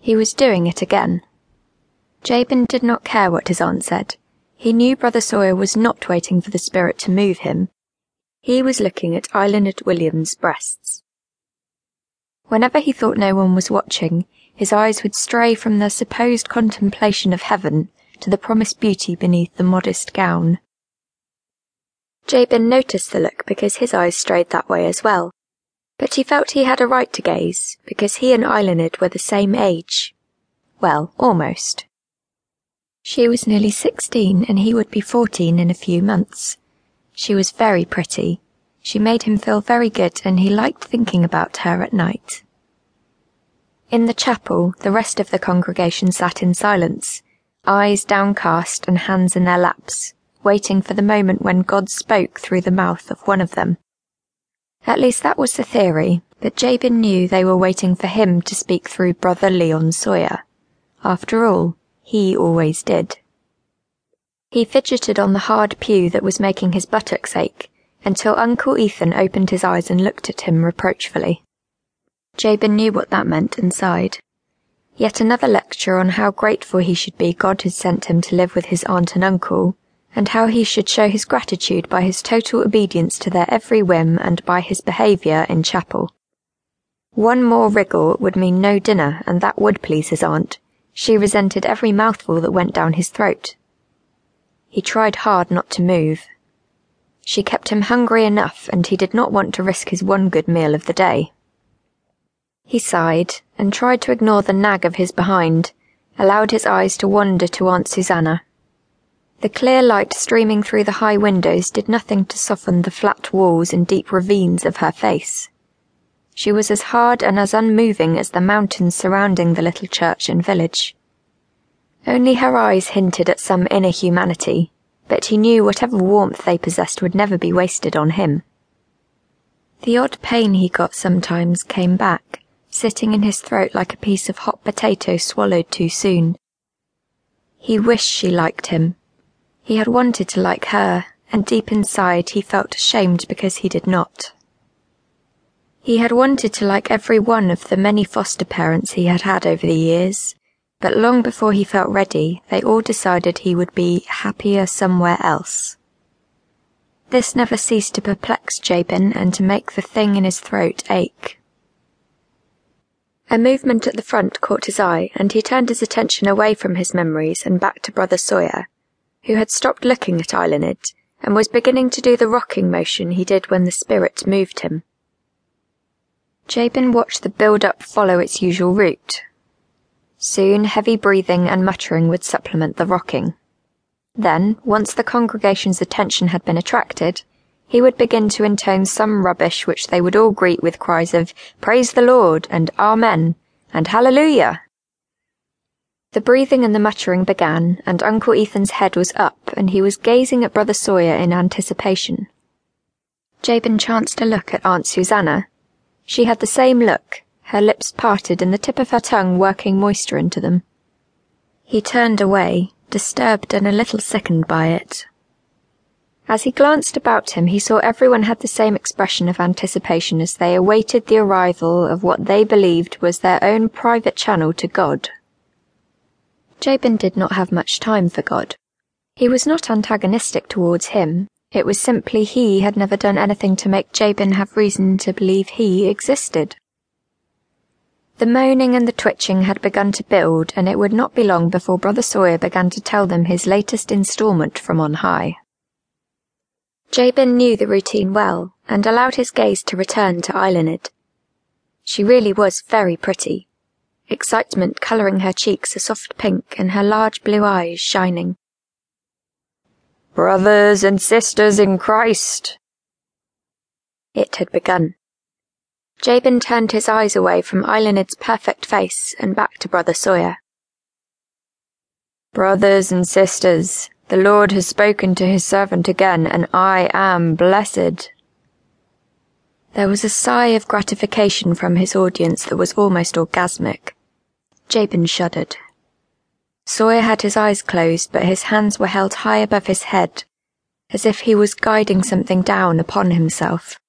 He was doing it again. Jabin did not care what his aunt said. He knew Brother Sawyer was not waiting for the spirit to move him. He was looking at Eiluned William's breasts. Whenever he thought no one was watching, his eyes would stray from their supposed contemplation of heaven to the promised beauty beneath the modest gown. Jabin noticed the look because his eyes strayed that way as well, but he felt he had a right to gaze because he and Eiluned were the same age. Well, almost. She was nearly sixteen and he would be fourteen in a few months. She was very pretty. She made him feel very good and he liked thinking about her at night. In the chapel, the rest of the congregation sat in silence, eyes downcast and hands in their laps, waiting for the moment when God spoke through the mouth of one of them. At least that was the theory, but Jabin knew they were waiting for him to speak through Brother Leon Sawyer. After all, he always did. He fidgeted on the hard pew that was making his buttocks ache until Uncle Ethan opened his eyes and looked at him reproachfully. Jabin knew what that meant and sighed. Yet another lecture on how grateful he should be God had sent him to live with his aunt and uncle, and how he should show his gratitude by his total obedience to their every whim and by his behaviour in chapel. One more wriggle would mean no dinner, and that would please his aunt. She resented every mouthful that went down his throat. He tried hard not to move. She kept him hungry enough, and he did not want to risk his one good meal of the day. He sighed and tried to ignore the nag of his behind, allowed his eyes to wander to Aunt Susanna. The clear light streaming through the high windows did nothing to soften the flat walls and deep ravines of her face. She was as hard and as unmoving as the mountains surrounding the little church and village. Only her eyes hinted at some inner humanity, but he knew whatever warmth they possessed would never be wasted on him. The odd pain he got sometimes came back, sitting in his throat like a piece of hot potato swallowed too soon. He wished she liked him, he had wanted to like her, and deep inside he felt ashamed because he did not. He had wanted to like every one of the many foster parents he had had over the years, but long before he felt ready, they all decided he would be happier somewhere else. This never ceased to perplex Jabin and to make the thing in his throat ache. A movement at the front caught his eye, and he turned his attention away from his memories and back to Brother Sawyer, who had stopped looking at Eiluned and was beginning to do the rocking motion he did when the spirit moved him. Jabin watched the build-up follow its usual route. Soon heavy breathing and muttering would supplement the rocking. Then, once the congregation's attention had been attracted, he would begin to intone some rubbish which they would all greet with cries of Praise the Lord and Amen and Hallelujah. The breathing and the muttering began, and Uncle Ethan's head was up, and he was gazing at Brother Sawyer in anticipation. Jabin chanced to look at Aunt Susanna. She had the same look, her lips parted and the tip of her tongue working moisture into them. He turned away, disturbed and a little sickened by it. As he glanced about him, he saw everyone had the same expression of anticipation as they awaited the arrival of what they believed was their own private channel to God. Jabin did not have much time for God. He was not antagonistic towards him. It was simply he had never done anything to make Jabin have reason to believe he existed. The moaning and the twitching had begun to build, and it would not be long before Brother Sawyer began to tell them his latest instalment from on high. Jabin knew the routine well, and allowed his gaze to return to Eiluned. She really was very pretty, excitement colouring her cheeks a soft pink and her large blue eyes shining. Brothers and sisters in Christ. It had begun. Jabin turned his eyes away from Eiluned's perfect face and back to Brother Sawyer. Brothers and sisters, the Lord has spoken to his servant again, and I am blessed. There was a sigh of gratification from his audience that was almost orgasmic. Jabin shuddered. Sawyer had his eyes closed, but his hands were held high above his head, as if he was guiding something down upon himself.